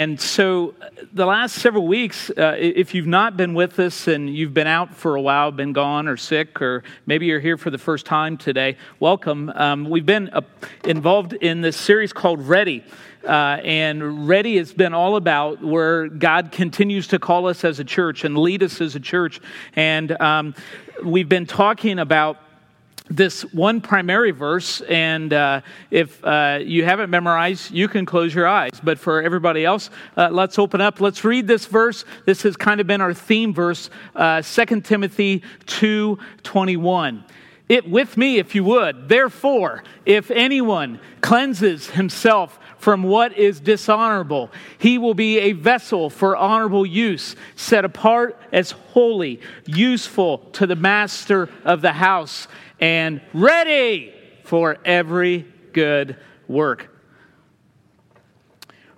And so, the last several weeks, uh, if you've not been with us and you've been out for a while, been gone or sick, or maybe you're here for the first time today, welcome. Um, we've been uh, involved in this series called Ready. Uh, and Ready has been all about where God continues to call us as a church and lead us as a church. And um, we've been talking about this one primary verse, and uh, if uh, you haven't memorized, you can close your eyes. But for everybody else, uh, let's open up. Let's read this verse. This has kind of been our theme verse, uh, 2 Timothy 2 21. It with me, if you would. Therefore, if anyone cleanses himself from what is dishonorable, he will be a vessel for honorable use, set apart as holy, useful to the master of the house and ready for every good work.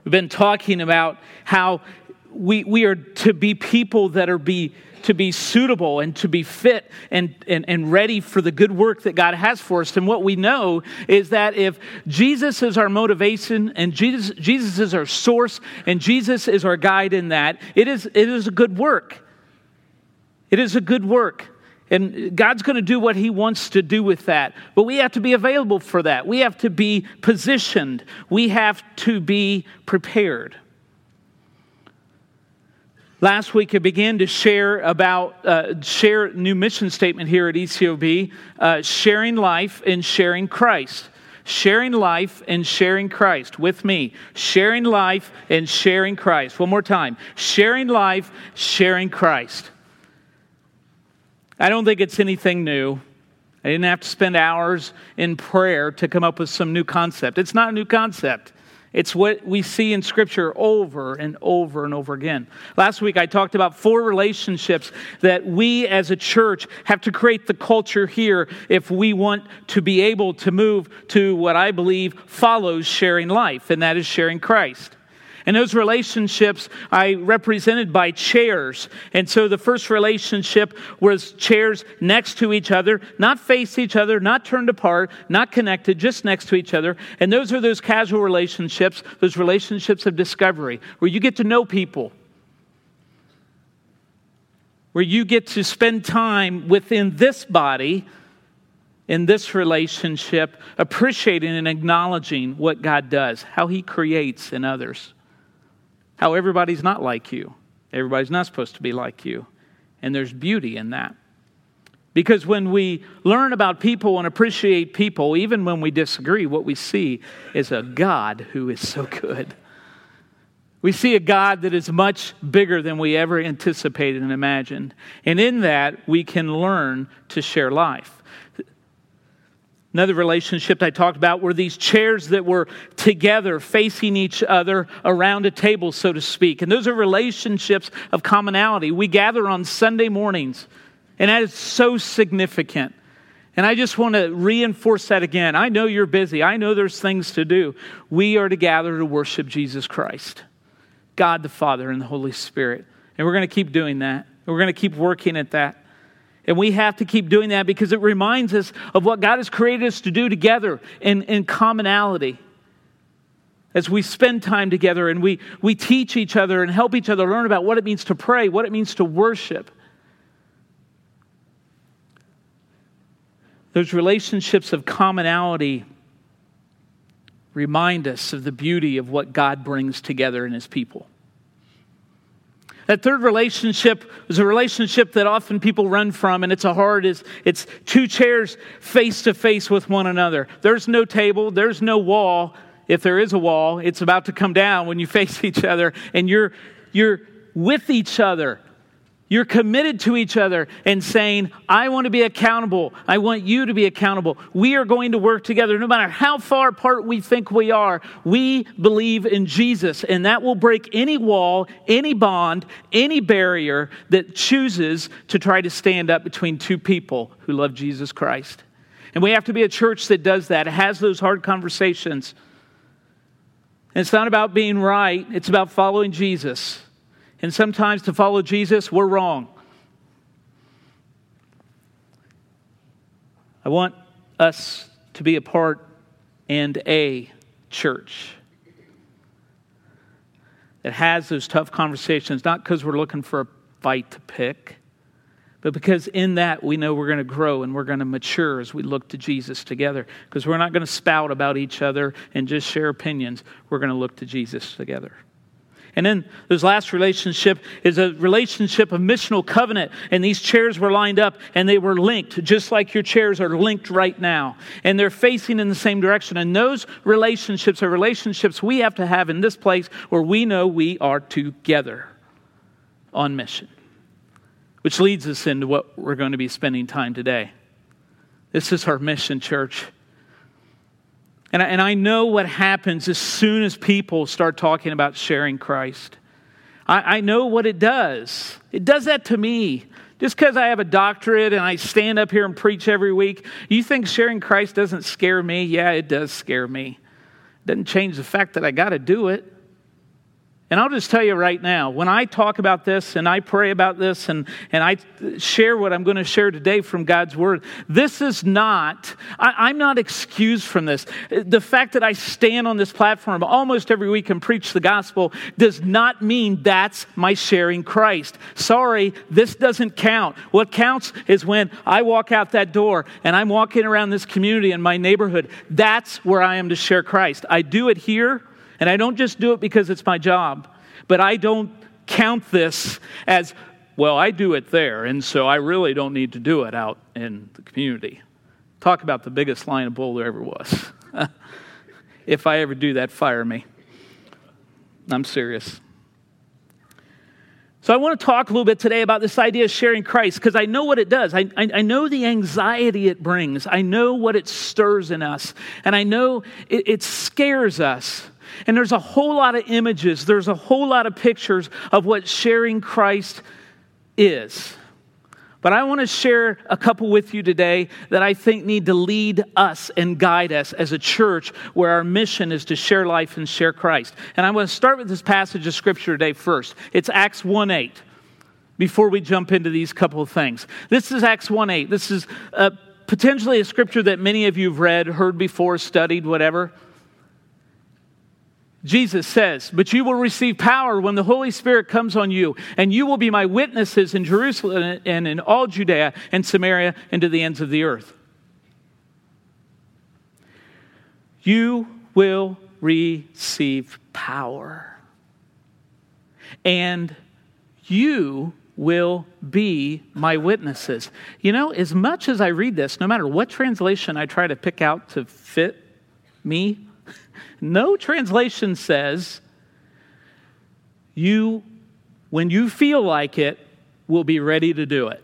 We've been talking about how we, we are to be people that are be to be suitable and to be fit and, and, and ready for the good work that God has for us. And what we know is that if Jesus is our motivation and Jesus, Jesus is our source and Jesus is our guide in that, it is, it is a good work. It is a good work. And God's going to do what He wants to do with that. But we have to be available for that. We have to be positioned. We have to be prepared. Last week, I began to share about uh, share new mission statement here at ECOB: uh, sharing life and sharing Christ. Sharing life and sharing Christ with me. Sharing life and sharing Christ. One more time. Sharing life, sharing Christ. I don't think it's anything new. I didn't have to spend hours in prayer to come up with some new concept. It's not a new concept. It's what we see in Scripture over and over and over again. Last week, I talked about four relationships that we as a church have to create the culture here if we want to be able to move to what I believe follows sharing life, and that is sharing Christ. And those relationships I represented by chairs. And so the first relationship was chairs next to each other, not face each other, not turned apart, not connected, just next to each other. And those are those casual relationships, those relationships of discovery, where you get to know people, where you get to spend time within this body in this relationship, appreciating and acknowledging what God does, how He creates in others how everybody's not like you. Everybody's not supposed to be like you. And there's beauty in that. Because when we learn about people and appreciate people, even when we disagree, what we see is a God who is so good. We see a God that is much bigger than we ever anticipated and imagined. And in that, we can learn to share life. Another relationship I talked about were these chairs that were together, facing each other around a table, so to speak. And those are relationships of commonality. We gather on Sunday mornings, and that is so significant. And I just want to reinforce that again. I know you're busy, I know there's things to do. We are to gather to worship Jesus Christ, God the Father, and the Holy Spirit. And we're going to keep doing that. We're going to keep working at that. And we have to keep doing that because it reminds us of what God has created us to do together in, in commonality. As we spend time together and we, we teach each other and help each other learn about what it means to pray, what it means to worship. Those relationships of commonality remind us of the beauty of what God brings together in His people. That third relationship is a relationship that often people run from, and it's a hard is it's two chairs face to face with one another. There's no table, there's no wall. If there is a wall, it's about to come down when you face each other, and you're you're with each other you're committed to each other and saying, I want to be accountable. I want you to be accountable. We are going to work together no matter how far apart we think we are. We believe in Jesus, and that will break any wall, any bond, any barrier that chooses to try to stand up between two people who love Jesus Christ. And we have to be a church that does that, has those hard conversations. And it's not about being right, it's about following Jesus. And sometimes to follow Jesus, we're wrong. I want us to be a part and a church that has those tough conversations, not because we're looking for a fight to pick, but because in that we know we're going to grow and we're going to mature as we look to Jesus together. Because we're not going to spout about each other and just share opinions. We're going to look to Jesus together. And then this last relationship is a relationship of missional covenant. And these chairs were lined up and they were linked, just like your chairs are linked right now. And they're facing in the same direction. And those relationships are relationships we have to have in this place where we know we are together on mission. Which leads us into what we're going to be spending time today. This is our mission, church. And I, and I know what happens as soon as people start talking about sharing Christ. I, I know what it does. It does that to me. Just because I have a doctorate and I stand up here and preach every week, you think sharing Christ doesn't scare me? Yeah, it does scare me. It doesn't change the fact that I got to do it. And I'll just tell you right now, when I talk about this and I pray about this and, and I share what I'm going to share today from God's Word, this is not, I, am not excused from this. The fact that I stand on this platform almost every week and preach the gospel does not mean that's my sharing Christ. Sorry, this doesn't count. What counts is when I walk out that door and I'm walking around this community in my neighborhood. That's where I am to share Christ. I do it here and I don't just do it because it's my job, but I don't count this as, well, I do it there, and so I really don't need to do it out in the community. Talk about the biggest line of bull there ever was. if I ever do that, fire me. I'm serious. So, I want to talk a little bit today about this idea of sharing Christ because I know what it does. I, I, I, know the anxiety it brings. I know what it stirs in us. And I know it, it scares us. And there's a whole lot of images, there's a whole lot of pictures of what sharing Christ is. But I want to share a couple with you today that I think need to lead us and guide us as a church where our mission is to share life and share Christ. And I want to start with this passage of scripture today first. It's Acts 1 8 before we jump into these couple of things. This is Acts 1 8. This is uh, potentially a scripture that many of you have read, heard before, studied, whatever. Jesus says, But you will receive power when the Holy Spirit comes on you, and you will be my witnesses in Jerusalem and in all Judea and Samaria and to the ends of the earth. You will receive power, and you will be my witnesses. You know, as much as I read this, no matter what translation I try to pick out to fit me, no translation says you, when you feel like it, will be ready to do it.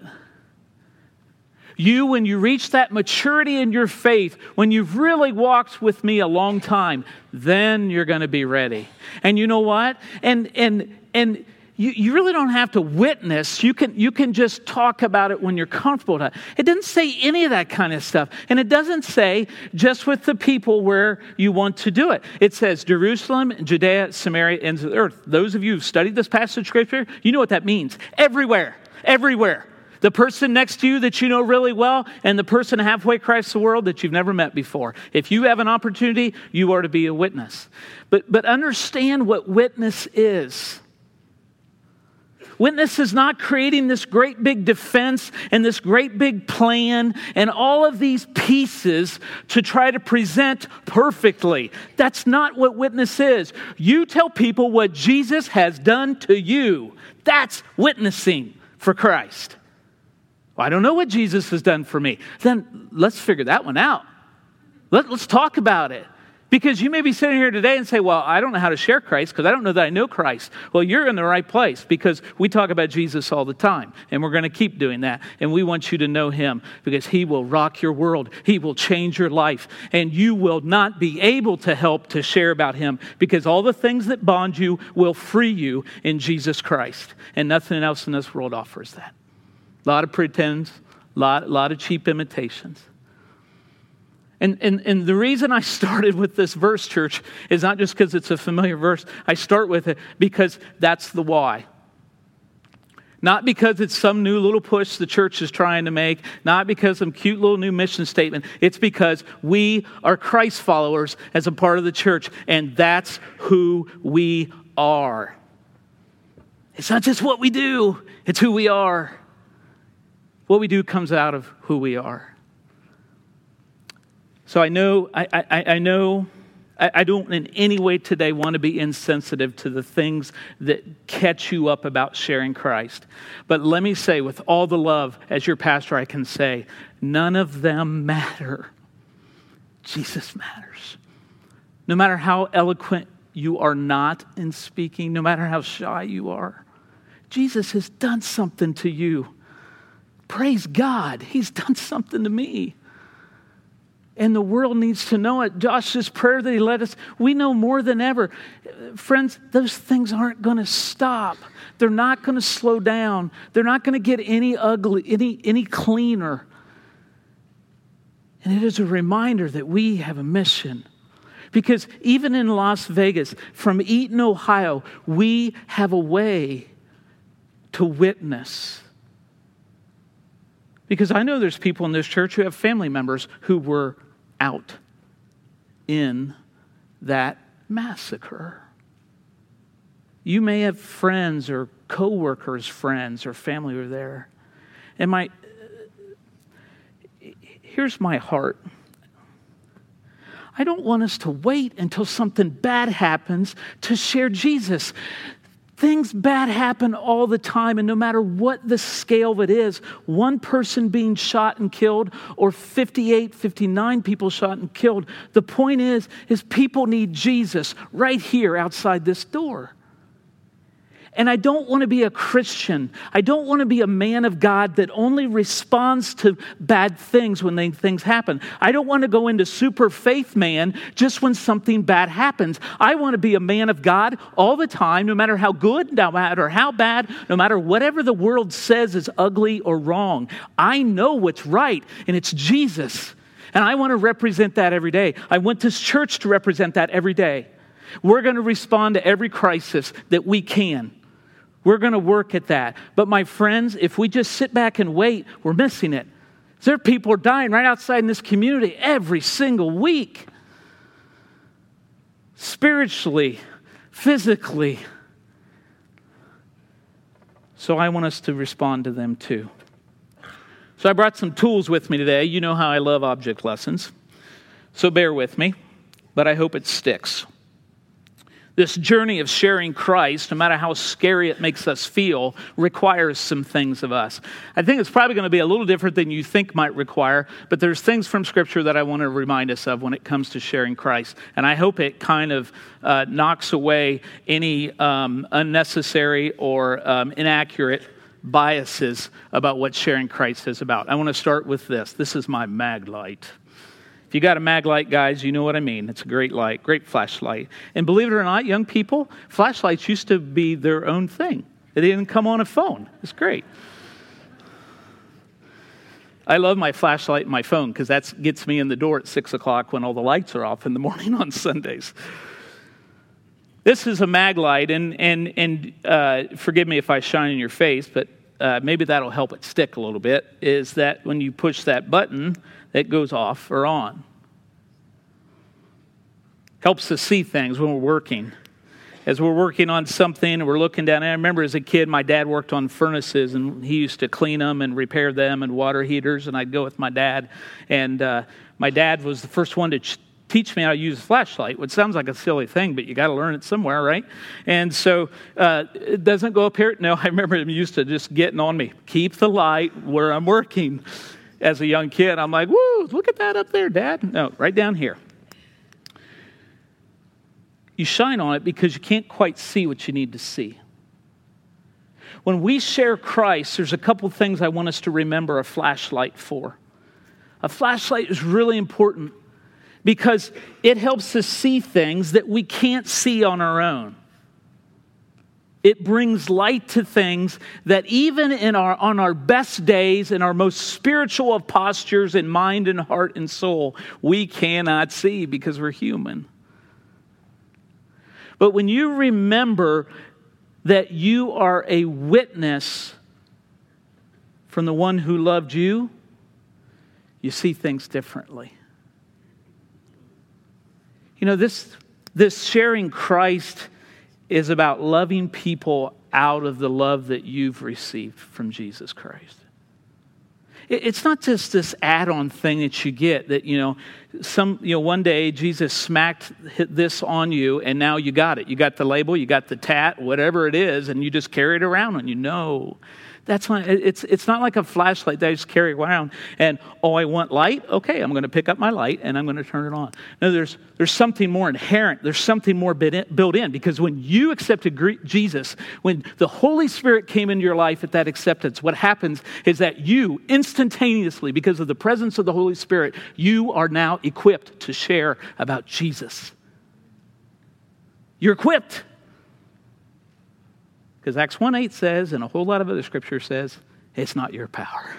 You, when you reach that maturity in your faith, when you've really walked with me a long time, then you're going to be ready. And you know what? And and and you, you really don't have to witness. You can, you can just talk about it when you're comfortable. to. It doesn't say any of that kind of stuff. And it doesn't say just with the people where you want to do it. It says Jerusalem, Judea, Samaria, ends of the earth. Those of you who've studied this passage of scripture, you know what that means. Everywhere. Everywhere. The person next to you that you know really well, and the person halfway across the world that you've never met before. If you have an opportunity, you are to be a witness. But, but understand what witness is. Witness is not creating this great big defense and this great big plan and all of these pieces to try to present perfectly. That's not what witness is. You tell people what Jesus has done to you. That's witnessing for Christ. Well, I don't know what Jesus has done for me. Then let's figure that one out. Let, us talk about it. Because you may be sitting here today and say, Well, I don't know how to share Christ because I don't know that I know Christ. Well, you're in the right place because we talk about Jesus all the time and we're going to keep doing that. And we want you to know Him because He will rock your world, He will change your life, and you will not be able to help to share about Him because all the things that bond you will free you in Jesus Christ. And nothing else in this world offers that. A lot of pretends, a lot, lot of cheap imitations. And, and, and the reason I started with this verse, church, is not just because it's a familiar verse. I start with it because that's the why. Not because it's some new little push the church is trying to make, not because some cute little new mission statement. It's because we are Christ followers as a part of the church, and that's who we are. It's not just what we do, it's who we are. What we do comes out of who we are. So I know, I, I, I know, I, I don't in any way today want to be insensitive to the things that catch you up about sharing Christ. But let me say, with all the love, as your pastor, I can say, none of them matter. Jesus matters. No matter how eloquent you are not in speaking, no matter how shy you are, Jesus has done something to you. Praise God, He's done something to me and the world needs to know it. Josh's prayer that he led us, we know more than ever. Friends, those things aren't going to stop. They're not going to slow down. They're not going to get any ugly, any, any cleaner. And it is a reminder that we have a mission. Because even in Las Vegas, from Eaton, Ohio, we have a way to witness. Because I know there's people in this church who have family members who were out in that massacre. You may have friends or coworkers, friends or family who are there. And my here's my heart. I don't want us to wait until something bad happens to share Jesus. Things bad happen all the time, and no matter what the scale of it is, one person being shot and killed, or 58, 59 people shot and killed, the point is, is people need Jesus right here outside this door. And I don't want to be a Christian. I don't want to be a man of God that only responds to bad things when they, things happen. I don't want to go into super faith man just when something bad happens. I want to be a man of God all the time, no matter how good, no matter how bad, no matter whatever the world says is ugly or wrong. I know what's right, and it's Jesus. And I want to represent that every day. I want this church to represent that every day. We're going to respond to every crisis that we can. We're going to work at that. But my friends, if we just sit back and wait, we're missing it. There are people dying right outside in this community every single week. Spiritually, physically. So I want us to respond to them too. So I brought some tools with me today. You know how I love object lessons. So bear with me, but I hope it sticks. This journey of sharing Christ, no matter how scary it makes us feel, requires some things of us. I think it's probably going to be a little different than you think might require, but there's things from Scripture that I want to remind us of when it comes to sharing Christ. And I hope it kind of uh, knocks away any um, unnecessary or um, inaccurate biases about what sharing Christ is about. I want to start with this. This is my mag light. You got a mag light, guys, you know what I mean. It's a great light, great flashlight. And believe it or not, young people, flashlights used to be their own thing. They didn't come on a phone. It's great. I love my flashlight and my phone because that gets me in the door at 6 o'clock when all the lights are off in the morning on Sundays. This is a mag light, and, and, and uh, forgive me if I shine in your face, but uh, maybe that'll help it stick a little bit. Is that when you push that button, it goes off or on. Helps us see things when we're working. As we're working on something and we're looking down, I remember as a kid, my dad worked on furnaces and he used to clean them and repair them and water heaters, and I'd go with my dad. And uh, my dad was the first one to ch- teach me how to use a flashlight, which sounds like a silly thing, but you got to learn it somewhere, right? And so uh, it doesn't go up here. No, I remember him used to just getting on me. Keep the light where I'm working as a young kid, I'm like, woo, look at that up there, Dad. No, right down here. You shine on it because you can't quite see what you need to see. When we share Christ, there's a couple things I want us to remember a flashlight for. A flashlight is really important because it helps us see things that we can't see on our own. It brings light to things that even in our, on our best days, in our most spiritual of postures in mind and heart and soul, we cannot see because we're human. But when you remember that you are a witness from the one who loved you, you see things differently. You know, this, this sharing Christ is about loving people out of the love that you've received from Jesus Christ. It's not just this add-on thing that you get that you know some you know one day Jesus smacked this on you and now you got it. You got the label, you got the tat, whatever it is, and you just carry it around on you. No. That's not, it's, it's not like a flashlight that I just carry around and, oh, I want light? Okay, I'm going to pick up my light and I'm going to turn it on. No, there's, there's something more inherent. There's something more built in because when you accepted Jesus, when the Holy Spirit came into your life at that acceptance, what happens is that you instantaneously, because of the presence of the Holy Spirit, you are now equipped to share about Jesus. You're equipped. Because Acts 1 8 says, and a whole lot of other scripture says, it's not your power.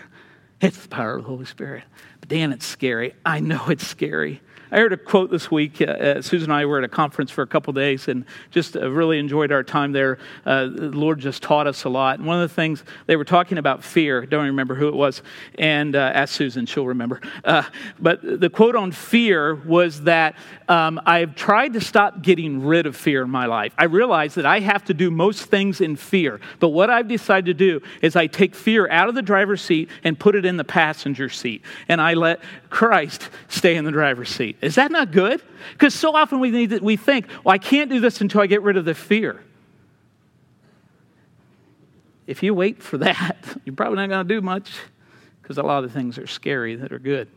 It's the power of the Holy Spirit. But Dan, it's scary. I know it's scary. I heard a quote this week. Uh, uh, Susan and I were at a conference for a couple days and just uh, really enjoyed our time there. Uh, the Lord just taught us a lot. And one of the things they were talking about fear, don't remember who it was, and uh, ask Susan, she'll remember. Uh, but the quote on fear was that um, I've tried to stop getting rid of fear in my life. I realize that I have to do most things in fear. But what I've decided to do is I take fear out of the driver's seat and put it in the passenger seat. And I let Christ stay in the driver's seat. Is that not good? Because so often we, need we think, well, I can't do this until I get rid of the fear. If you wait for that, you're probably not going to do much because a lot of things are scary that are good.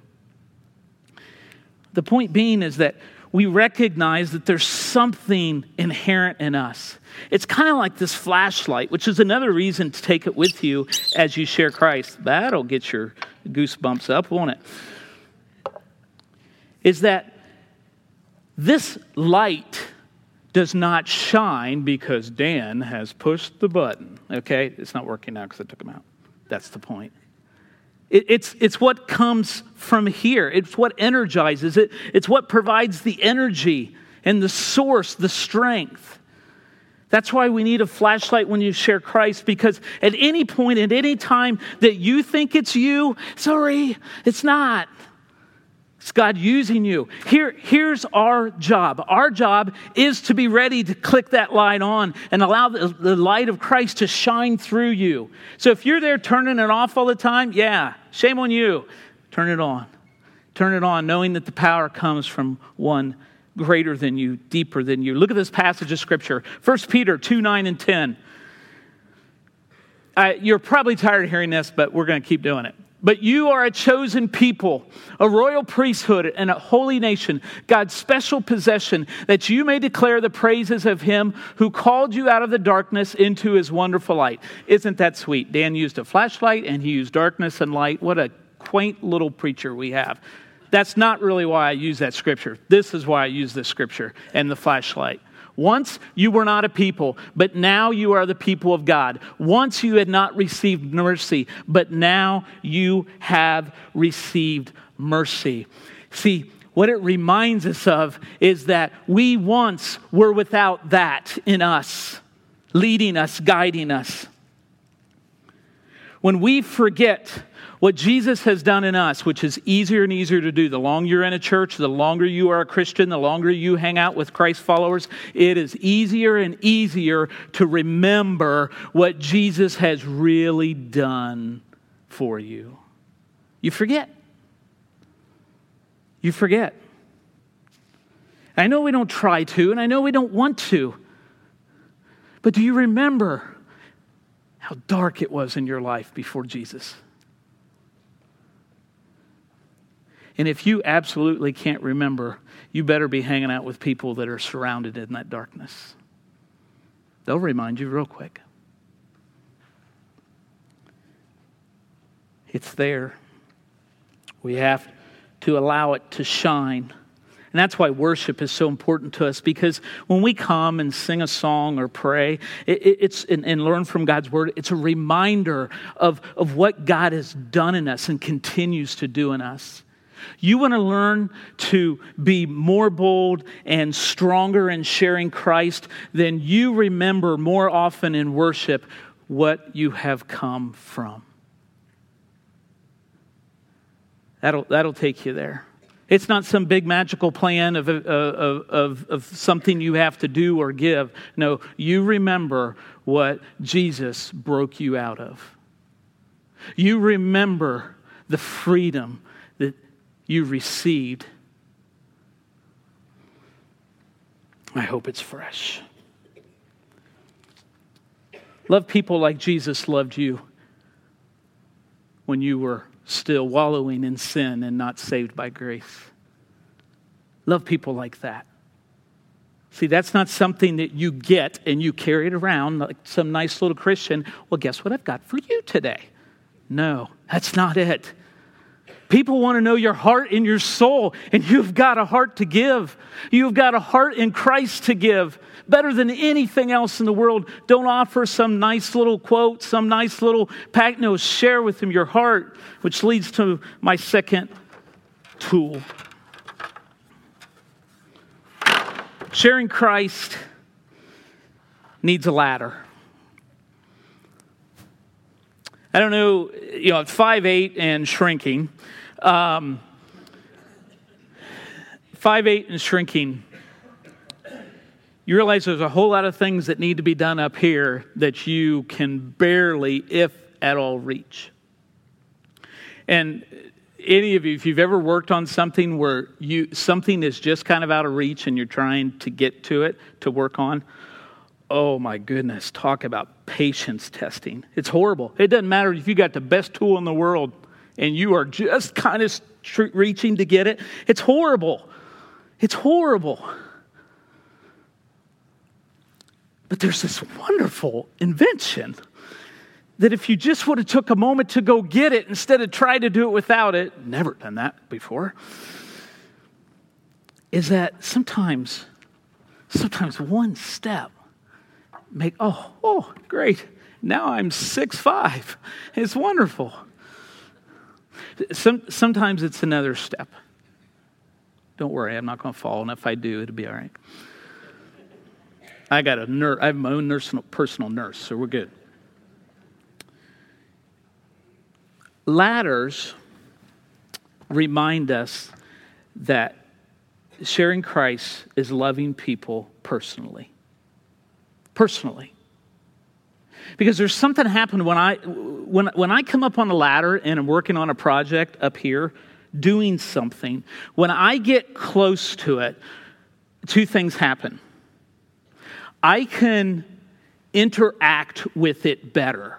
The point being is that we recognize that there's something inherent in us. It's kind of like this flashlight, which is another reason to take it with you as you share Christ. That'll get your goosebumps up, won't it? is that this light does not shine because Dan has pushed the button. Okay? It's not working now because I took him out. That's the point. It, it's, it's what comes from here, it's what energizes it, it's what provides the energy and the source, the strength. That's why we need a flashlight when you share Christ because at any point, at any time that you think it's you, sorry, it's not. It's God using you. Here, here's our job. Our job is to be ready to click that light on and allow the, the, light of Christ to shine through you. So if you're there turning it off all the time, yeah, shame on you. Turn it on. Turn it on, knowing that the power comes from one greater than you, deeper than you. Look at this passage of Scripture 1 Peter 2 9 and 10. Uh, you're probably tired of hearing this, but we're going to keep doing it. But you are a chosen people, a royal priesthood, and a holy nation, God's special possession, that you may declare the praises of him who called you out of the darkness into his wonderful light. Isn't that sweet? Dan used a flashlight and he used darkness and light. What a quaint little preacher we have. That's not really why I use that scripture. This is why I use this scripture and the flashlight. Once you were not a people, but now you are the people of God. Once you had not received mercy, but now you have received mercy. See, what it reminds us of is that we once were without that in us, leading us, guiding us. When we forget what Jesus has done in us, which is easier and easier to do, the longer you're in a church, the longer you are a Christian, the longer you hang out with Christ followers, it is easier and easier to remember what Jesus has really done for you. You forget. You forget. I know we don't try to, and I know we don't want to. But do you remember how dark it was in your life before Jesus? And if you absolutely can't remember, you better be hanging out with people that are surrounded in that darkness. They'll remind you real quick. It's there. We have to allow it to shine. And that's why worship is so important to us because when we come and sing a song or pray it, it's, and, and, learn from God's word, it's a reminder of, of what God has done in us and continues to do in us. You want to learn to be more bold and stronger in sharing Christ, then you remember more often in worship what you have come from. That'll, that'll take you there. It's not some big magical plan of, of, of, of, something you have to do or give. No, you remember what Jesus broke you out of. You remember the freedom you received. I hope it's fresh. Love people like Jesus loved you when you were still wallowing in sin and not saved by grace. Love people like that. See, that's not something that you get and you carry it around like some nice little Christian. Well, guess what I've got for you today? No, that's not it. People want to know your heart and your soul, and you've got a heart to give. You've got a heart in Christ to give better than anything else in the world. Don't offer some nice little quote, some nice little pack. No, share with them your heart, which leads to my second tool. Sharing Christ needs a ladder. I don't know, you know, five eight and shrinking. Um, five eight and shrinking you realize there's a whole lot of things that need to be done up here that you can barely, if at all, reach. And any of you, if you've ever worked on something where you something is just kind of out of reach and you're trying to get to it to work on, oh my goodness, talk about patience testing. It's horrible. It doesn't matter if you got the best tool in the world and you are just kind of reaching to get it. It's horrible. It's horrible. But there's this wonderful invention that if you just would have took a moment to go get it instead of try to do it without it, never done that before, is that sometimes, sometimes one step make, oh, oh, great. Now I'm six five. It's wonderful. Some, sometimes it's another step. Don't worry, I'm not going to fall, and if I do, it'll be all right. I got a nurse. I have my own nurse, personal nurse, so we're good. Ladders remind us that sharing Christ is loving people personally. Personally. Because there's something happened when I when when I come up on a ladder and I'm working on a project up here, doing something, when I get close to it, two things happen. I can interact with it better.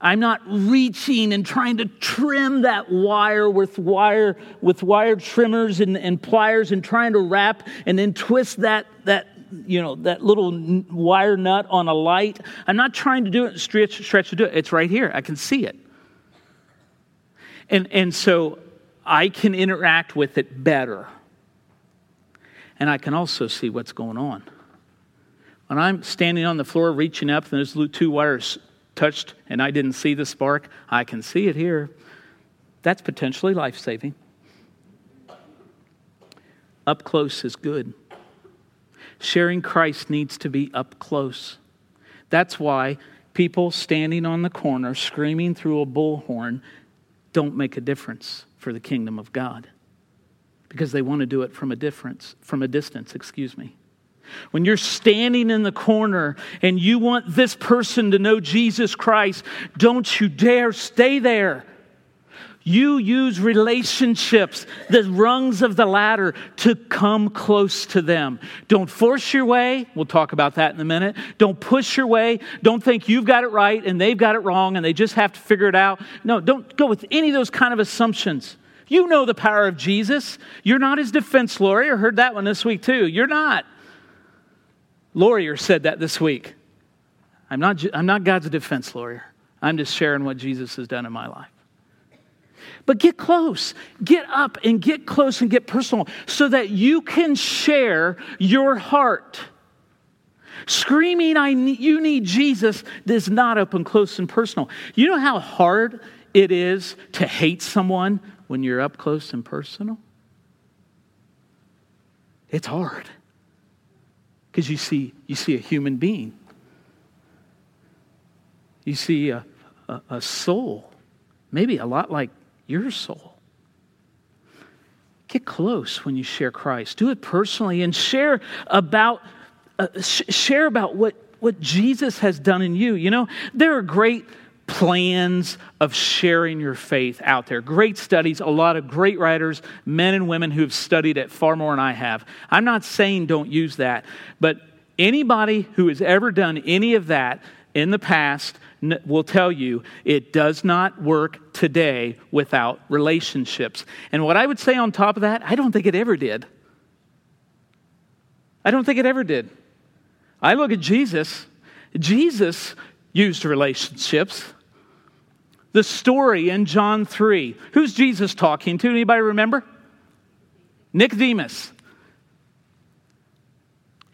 I'm not reaching and trying to trim that wire with wire with wire trimmers and, and pliers and trying to wrap and then twist that that you know that little wire nut on a light. I'm not trying to do it stretch stretch to do it. It's right here. I can see it. And and so I can interact with it better. And I can also see what's going on. When I'm standing on the floor reaching up and those two wires touched and I didn't see the spark, I can see it here. That's potentially life saving. Up close is good. Sharing Christ needs to be up close. That's why people standing on the corner screaming through a bullhorn don't make a difference for the kingdom of God because they want to do it from a difference from a distance, excuse me. When you're standing in the corner and you want this person to know Jesus Christ, don't you dare stay there. You use relationships, the rungs of the ladder, to come close to them. Don't force your way. We'll talk about that in a minute. Don't push your way. Don't think you've got it right and they've got it wrong and they just have to figure it out. No, don't go with any of those kind of assumptions. You know the power of Jesus. You're not his defense lawyer. Heard that one this week too. You're not. Lawyer said that this week. I'm not, I'm not God's defense lawyer. I'm just sharing what Jesus has done in my life. But get close, get up and get close and get personal so that you can share your heart. Screaming, I need, you need Jesus is not up and close and personal. You know how hard it is to hate someone when you're up close and personal? It's hard because you see, you see a human being. You see a, a, a soul, maybe a lot like your soul. get close when you share Christ. Do it personally and share about uh, sh- share about what what Jesus has done in you. You know, there are great plans of sharing your faith out there. Great studies, a lot of great writers, men and women who've studied it far more than I have. I'm not saying don't use that, but anybody who has ever done any of that in the past will tell you it does not work today without relationships. And what I would say on top of that, I don't think it ever did. I don't think it ever did. I look at Jesus. Jesus used relationships. The story in John 3. Who's Jesus talking to? Anybody remember? Nicodemus.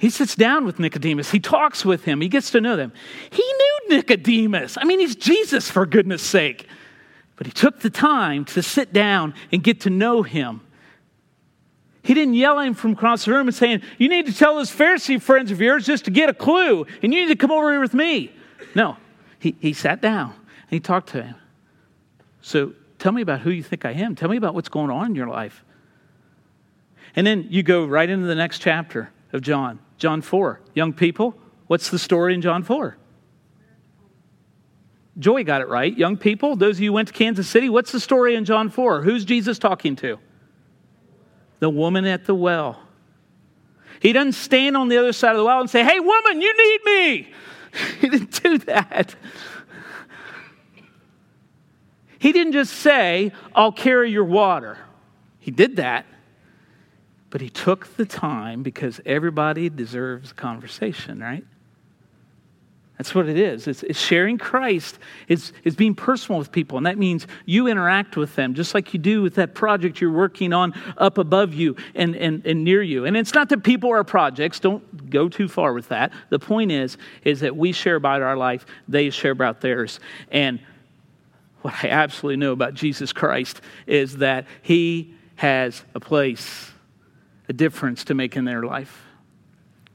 He sits down with Nicodemus. He talks with him. He gets to know them. He knew Nicodemus. I mean, he's Jesus, for goodness sake. But he took the time to sit down and get to know him. He didn't yell at him from across the room and saying, You need to tell those Pharisee friends of yours just to get a clue, and you need to come over here with me. No, he, he sat down and he talked to him. So tell me about who you think I am. Tell me about what's going on in your life. And then you go right into the next chapter of John, John 4. Young people, what's the story in John 4? Joy got it right. Young people, those of you who went to Kansas City, what's the story in John 4? Who's Jesus talking to? The woman at the well. He doesn't stand on the other side of the well and say, Hey, woman, you need me. He didn't do that. He didn't just say, I'll carry your water. He did that, but he took the time because everybody deserves conversation, right? That's what it is. It's, it's, sharing Christ. It's, it's being personal with people. And that means you interact with them just like you do with that project you're working on up above you and, and, and near you. And it's not that people are projects. Don't go too far with that. The point is, is that we share about our life. They share about theirs. And what I absolutely know about Jesus Christ is that he has a place, a difference to make in their life,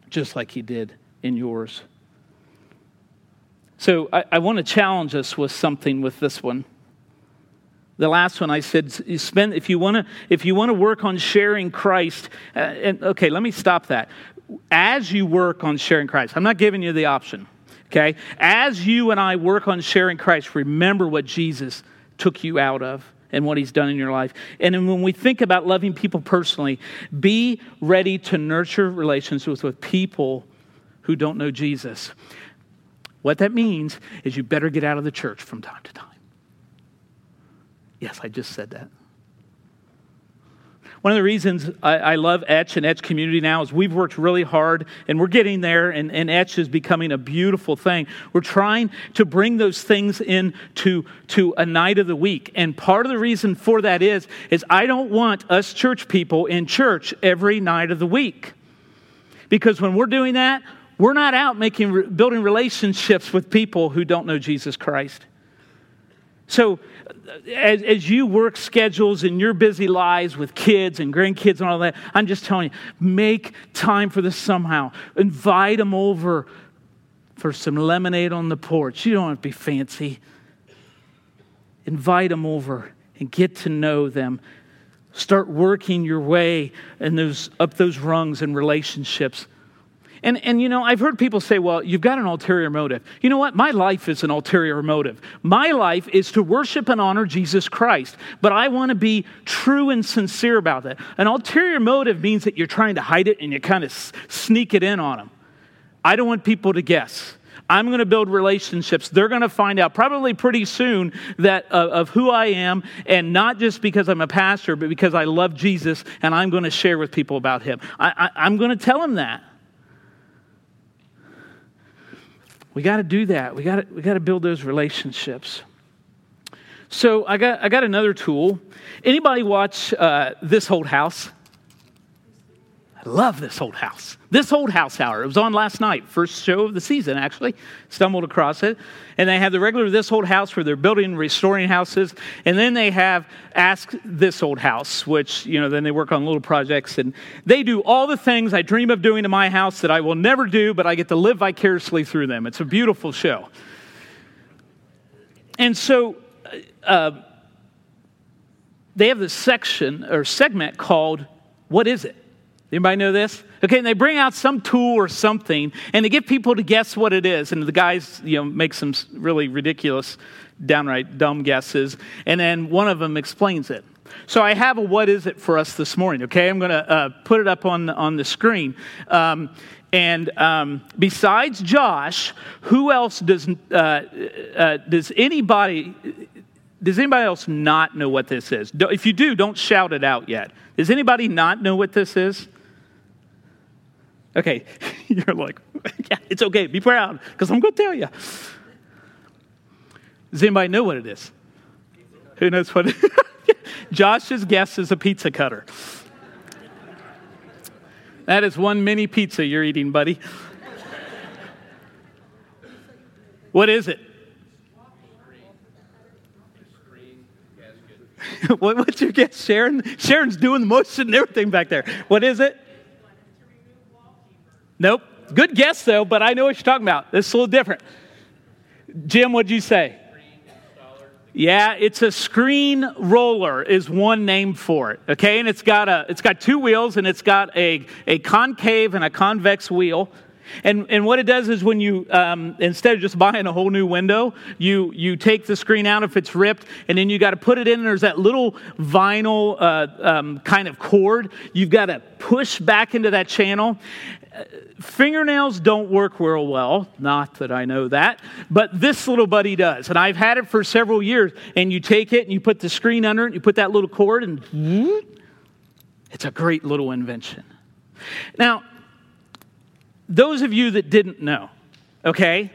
just like he did in yours. So I, I want to challenge us with something with this one. The last one I said, spend if you want to if you want to work on sharing Christ. Uh, and okay, let me stop that. As you work on sharing Christ, I'm not giving you the option. Okay, as you and I work on sharing Christ, remember what Jesus took you out of and what he's done in your life. And when we think about loving people personally, be ready to nurture relationships with people who don't know Jesus. What that means is you better get out of the church from time to time. Yes, I just said that. One of the reasons I, I, love Etch and Etch community now is we've worked really hard and we're getting there, and, and Etch is becoming a beautiful thing. We're trying to bring those things in to, to a night of the week. And part of the reason for that is, is I don't want us church people in church every night of the week. Because when we're doing that, we're not out making, building relationships with people who don't know Jesus Christ. So, as, as you work schedules in your busy lives with kids and grandkids and all that, I'm just telling you, make time for this somehow. Invite them over for some lemonade on the porch. You don't have to be fancy. Invite them over and get to know them. Start working your way in those, up those rungs in relationships and, and you know, I've heard people say, well, you've got an ulterior motive. You know what? My life is an ulterior motive. My life is to worship and honor Jesus Christ, but I want to be true and sincere about that. An ulterior motive means that you're trying to hide it and you kind of sneak it in on them. I don't want people to guess. I'm going to build relationships. They're going to find out probably pretty soon that uh, of who I am, and not just because I'm a pastor, but because I love Jesus, and I'm going to share with people about Him. I, I, I'm going to tell them that. We got to do that. We got to we got to build those relationships. So I got I got another tool. Anybody watch uh, this old house? Love this old house. This old house hour. It was on last night, first show of the season, actually. Stumbled across it. And they have the regular This Old House where they're building and restoring houses. And then they have Ask This Old House, which, you know, then they work on little projects. And they do all the things I dream of doing to my house that I will never do, but I get to live vicariously through them. It's a beautiful show. And so, uh, they have this section or segment called What is it? Anybody know this? Okay, and they bring out some tool or something, and they get people to guess what it is. And the guys, you know, make some really ridiculous, downright dumb guesses, and then one of them explains it. So I have a what is it for us this morning. Okay, I'm going to uh, put it up on the, on the screen. Um, and um, besides Josh, who else does uh, uh, does anybody does anybody else not know what this is? If you do, don't shout it out yet. Does anybody not know what this is? Okay, you're like, yeah, it's okay. Be proud because I'm going to tell you. Does anybody know what it is? Who knows what? It is? Josh's guess is a pizza cutter. That is one mini pizza you're eating, buddy. What is it? what, what's your guess, Sharon? Sharon's doing the motion and everything back there. What is it? Nope. Good guess, though, but I know what you're talking about. It's a little different. Jim, what'd you say? Yeah, it's a screen roller is one name for it. Okay, and it's got a it's got two wheels and it's got a, a concave and a convex wheel. And, and what it does is when you, um, instead of just buying a whole new window, you, you take the screen out if it's ripped, and then you got to put it in. There's that little vinyl uh, um, kind of cord. You've got to push back into that channel. Fingernails don't work real well, not that I know that, but this little buddy does. And I've had it for several years. And you take it and you put the screen under it, you put that little cord, and it's a great little invention. Now, those of you that didn't know, okay?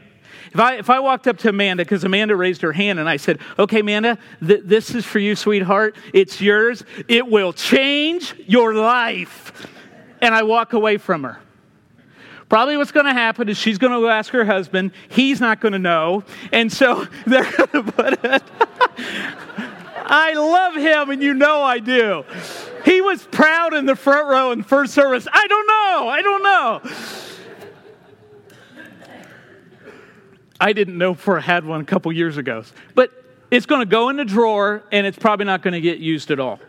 If I, if I walked up to Amanda, because Amanda raised her hand, and I said, Okay, Amanda, th- this is for you, sweetheart. It's yours. It will change your life. And I walk away from her. Probably what's going to happen is she's going to ask her husband. He's not going to know. And so they're going to put it. I love him, and you know I do. He was proud in the front row in first service. I don't know. I don't know. I didn't know for I had one a couple years ago. But it's going to go in the drawer and it's probably not going to get used at all.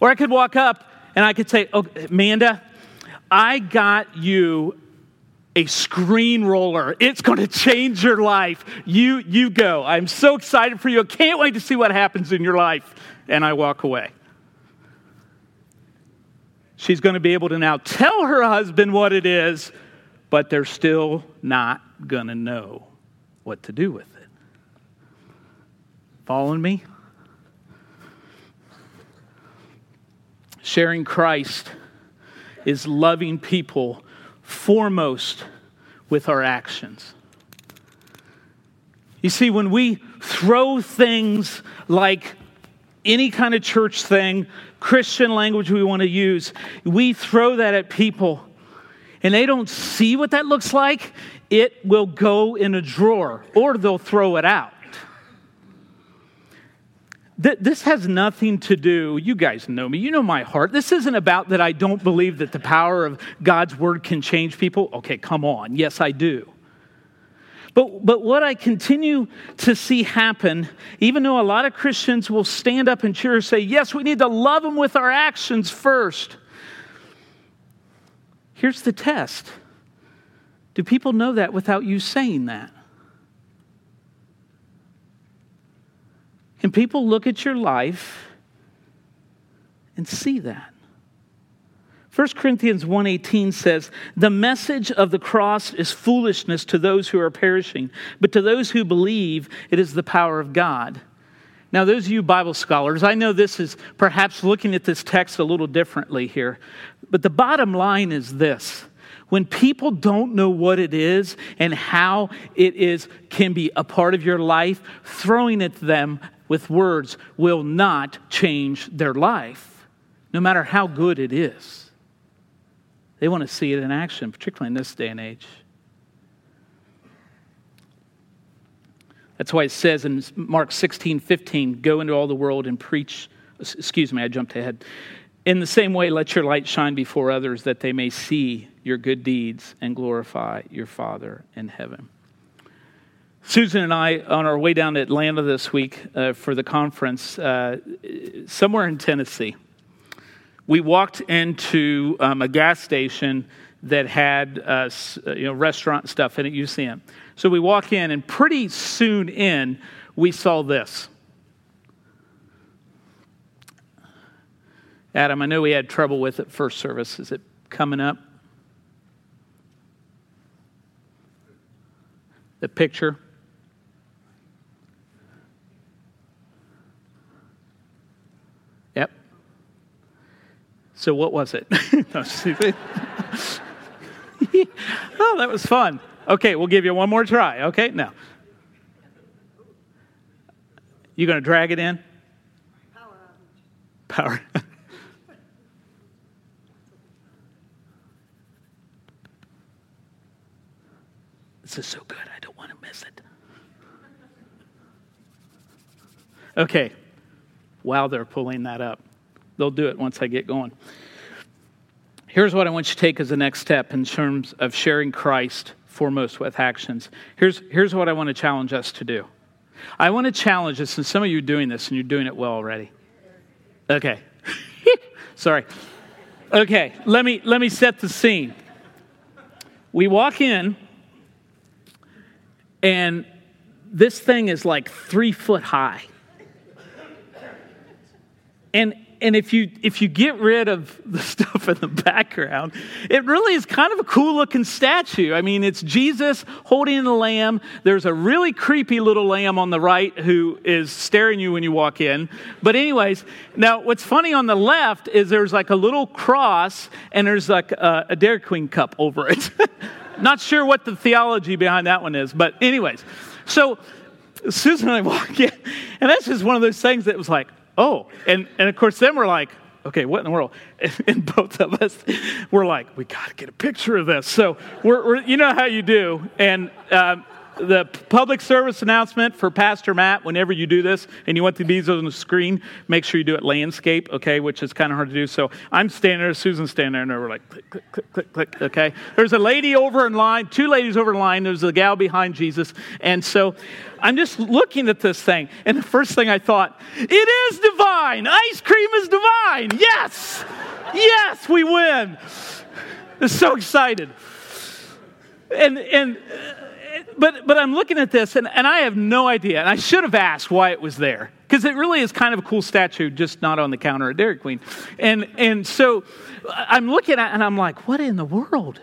Or I could walk up and I could say, oh, Amanda, I got you a screen roller. It's going to change your life. You, you go. I'm so excited for you. I can't wait to see what happens in your life. And I walk away. She's going to be able to now tell her husband what it is, but they're still not going to know what to do with it. Following me? Sharing Christ is loving people foremost with our actions. You see, when we throw things like any kind of church thing, Christian language we want to use, we throw that at people and they don't see what that looks like, it will go in a drawer or they'll throw it out. This has nothing to do, you guys know me, you know my heart. This isn't about that I don't believe that the power of God's word can change people. Okay, come on. Yes, I do. But, but what I continue to see happen, even though a lot of Christians will stand up and cheer and say, yes, we need to love them with our actions first. Here's the test do people know that without you saying that? Can people look at your life and see that? 1 Corinthians 1:18 says, "The message of the cross is foolishness to those who are perishing, but to those who believe, it is the power of God." Now, those of you Bible scholars, I know this is perhaps looking at this text a little differently here, but the bottom line is this when people don't know what it is and how it is can be a part of your life, throwing it to them with words will not change their life, no matter how good it is. They want to see it in action, particularly in this day and age. That's why it says in Mark 16, 15, go into all the world and preach. Excuse me, I jumped ahead. In the same way, let your light shine before others that they may see your good deeds and glorify your Father in heaven. Susan and I, on our way down to Atlanta this week uh, for the conference, uh, somewhere in Tennessee, we walked into um, a gas station that had uh, you know restaurant stuff in it. You see them. So we walk in, and pretty soon in, we saw this. Adam, I know we had trouble with it first service. Is it coming up? The picture. So what was it? oh, that was fun. Okay, we'll give you one more try. Okay, now. You going to drag it in? Power. Power. this is so good. I don't want to miss it. Okay. While they're pulling that up, they'll do it once I get going. Here's what I want you to take as the next step in terms of sharing Christ foremost with actions. Here's, here's what I want to challenge us to do. I want to challenge us, and some of you are doing this and you're doing it well already. Okay. Sorry. Okay, let me, let me set the scene. We walk in, and this thing is like three foot high. And and if you if you get rid of the stuff in the background, it really is kind of a cool looking statue. I mean, it's Jesus holding the lamb. There's a really creepy little lamb on the right who is staring you when you walk in. But anyways, now what's funny on the left is there's like a little cross and there's like a, a Dairy Queen cup over it. Not sure what the theology behind that one is, but anyways, so Susan and I walk in, and that's just one of those things that was like, oh, and, and of course, then we're like, okay, what in the world? And both of us, we're like, we got to get a picture of this. So we're, we're, you know how you do. And um, the public service announcement for Pastor Matt whenever you do this and you want the bees on the screen, make sure you do it landscape, okay, which is kind of hard to do. So I'm standing there, Susan's standing there, and we're like, click, click, click, click, click, okay. There's a lady over in line, two ladies over in line, there's a gal behind Jesus. And so I'm just looking at this thing, and the first thing I thought, it is divine. Ice cream is divine. Yes, yes, we win. I'm so excited. And, and, but, but I'm looking at this and, and I have no idea. And I should have asked why it was there because it really is kind of a cool statue, just not on the counter at Dairy Queen. And, and so I'm looking at and I'm like, what in the world?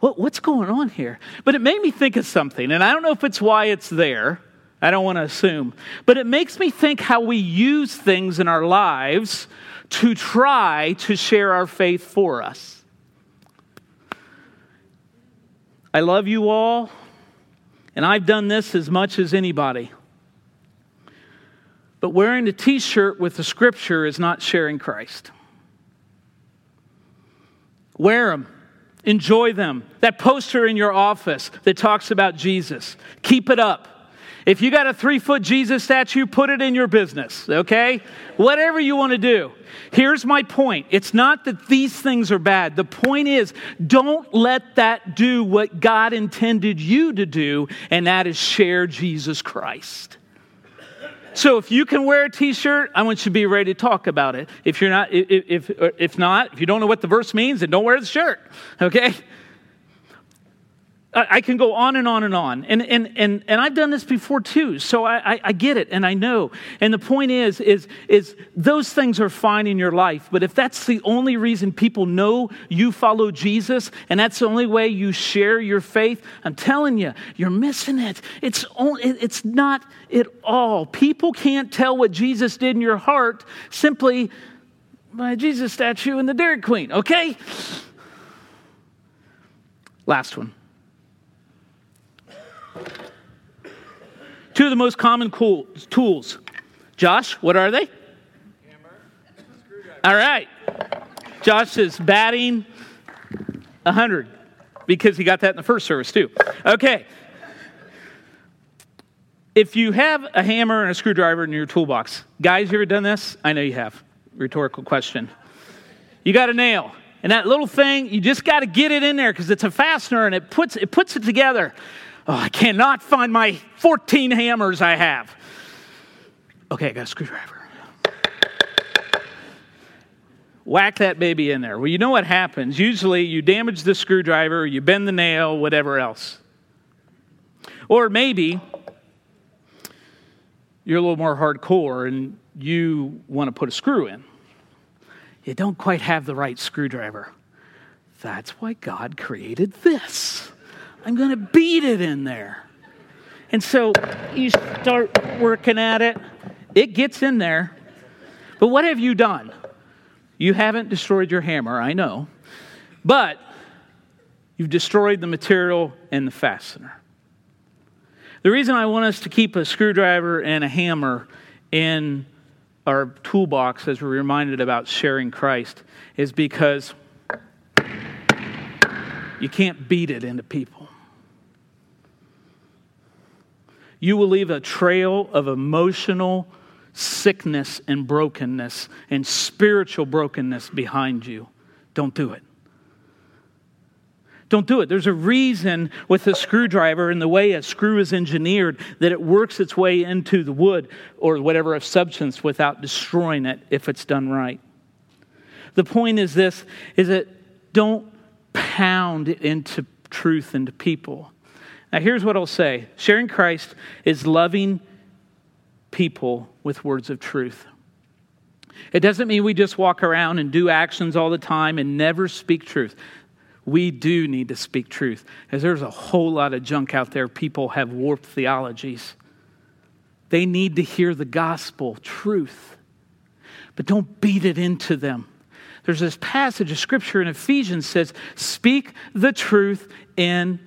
What, what's going on here? But it made me think of something. And I don't know if it's why it's there. I don't want to assume. But it makes me think how we use things in our lives to try to share our faith for us. I love you all. And I've done this as much as anybody. But wearing a t shirt with the scripture is not sharing Christ. Wear them, enjoy them. That poster in your office that talks about Jesus, keep it up. If you got a three foot Jesus statue, put it in your business, okay? Whatever you want to do. Here's my point it's not that these things are bad. The point is, don't let that do what God intended you to do, and that is share Jesus Christ. So if you can wear a t-shirt, I want you to be ready to talk about it. If you're not, if, if, if not, if you don't know what the verse means, then don't wear the shirt, okay? I can go on and on and on. And, and, and, and I've done this before too, so I, I, I, get it and I know. And the point is, is, is those things are fine in your life, but if that's the only reason people know you follow Jesus and that's the only way you share your faith, I'm telling you, you're missing it. It's, only, it's not at all. People can't tell what Jesus did in your heart simply by a Jesus statue and the Dairy Queen, okay? Last one. Two of the most common cool, tools. Josh, what are they? Hammer. All right. Josh is batting 100 because he got that in the first service, too. Okay. If you have a hammer and a screwdriver in your toolbox, guys, you ever done this? I know you have. Rhetorical question. You got a nail, and that little thing, you just got to get it in there because it's a fastener and it puts, it puts it together. Oh, I cannot find my 14 hammers I have. Okay, I got a screwdriver. Whack that baby in there. Well, you know what happens. Usually you damage the screwdriver, you bend the nail, whatever else. Or maybe you're a little more hardcore and you want to put a screw in. You don't quite have the right screwdriver. That's why God created this. I'm going to beat it in there. And so you start working at it, it gets in there. But what have you done? You haven't destroyed your hammer, I know, but you've destroyed the material and the fastener. The reason I want us to keep a screwdriver and a hammer in our toolbox as we're reminded about sharing Christ is because you can't beat it into people. You will leave a trail of emotional sickness and brokenness and spiritual brokenness behind you. Don't do it. Don't do it. There's a reason with a screwdriver and the way a screw is engineered that it works its way into the wood or whatever substance without destroying it if it's done right. The point is this is that don't pound it into truth into people. Now here's what I'll say. Sharing Christ is loving people with words of truth. It doesn't mean we just walk around and do actions all the time and never speak truth. We do need to speak truth, because there's a whole lot of junk out there. People have warped theologies. They need to hear the gospel, truth, but don't beat it into them. There's this passage of scripture in Ephesians says, "Speak the truth in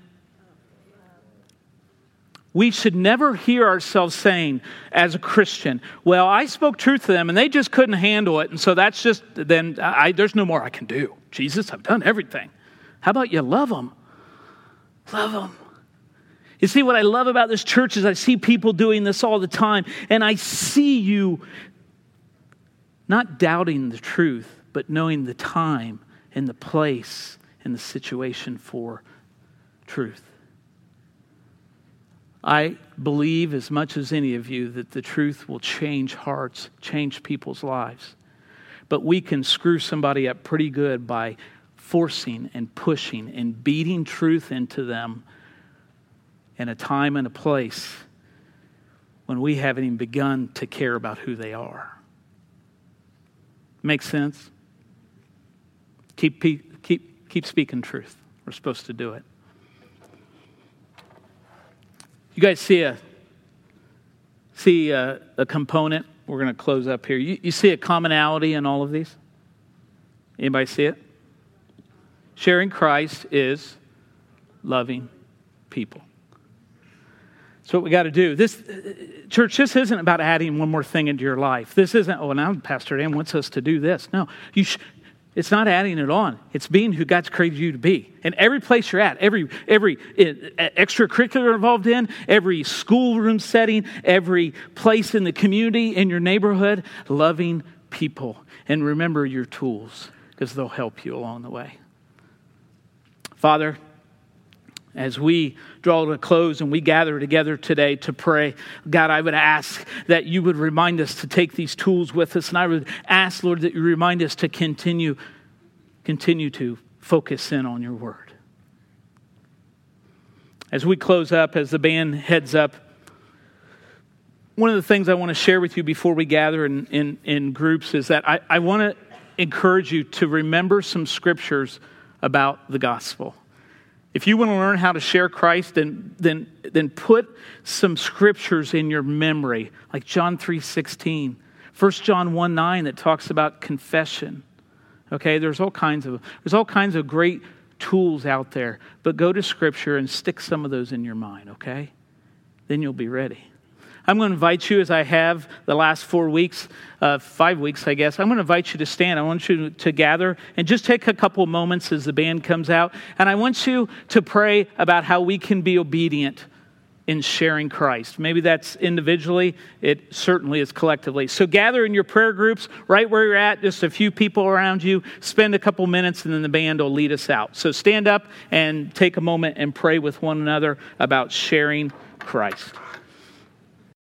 we should never hear ourselves saying as a Christian, well, I spoke truth to them and they just couldn't handle it. And so that's just, then I, there's no more I can do. Jesus, I've done everything. How about you love them? Love them. You see, what I love about this church is I see people doing this all the time, and I see you not doubting the truth, but knowing the time and the place and the situation for truth. I believe as much as any of you that the truth will change hearts, change people's lives. But we can screw somebody up pretty good by forcing and pushing and beating truth into them in a time and a place when we haven't even begun to care about who they are. Make sense? Keep, keep, keep speaking truth. We're supposed to do it. You guys see a see a, a component? We're going to close up here. You, you see a commonality in all of these? Anybody see it? Sharing Christ is loving people. That's what we got to do. This church, this isn't about adding one more thing into your life. This isn't, oh, now Pastor Dan wants us to do this. No, you sh- it's not adding it on. It's being who God's created you to be. And every place you're at, every every uh, extracurricular involved in, every schoolroom setting, every place in the community, in your neighborhood, loving people. And remember your tools because they'll help you along the way. Father, as we draw to a close and we gather together today to pray, God, I would ask that you would remind us to take these tools with us. And I would ask, Lord, that you remind us to continue, continue to focus in on your word. As we close up, as the band heads up, one of the things I want to share with you before we gather in, in, in groups is that I, I want to encourage you to remember some scriptures about the gospel. If you want to learn how to share Christ, then, then, then put some scriptures in your memory, like John 3 16, 1 John 1 9 that talks about confession. Okay, there's all kinds of there's all kinds of great tools out there, but go to scripture and stick some of those in your mind, okay? Then you'll be ready. I'm going to invite you, as I have the last four weeks, uh, five weeks, I guess, I'm going to invite you to stand. I want you to gather and just take a couple moments as the band comes out. And I want you to pray about how we can be obedient in sharing Christ. Maybe that's individually, it certainly is collectively. So gather in your prayer groups right where you're at, just a few people around you, spend a couple minutes, and then the band will lead us out. So stand up and take a moment and pray with one another about sharing Christ.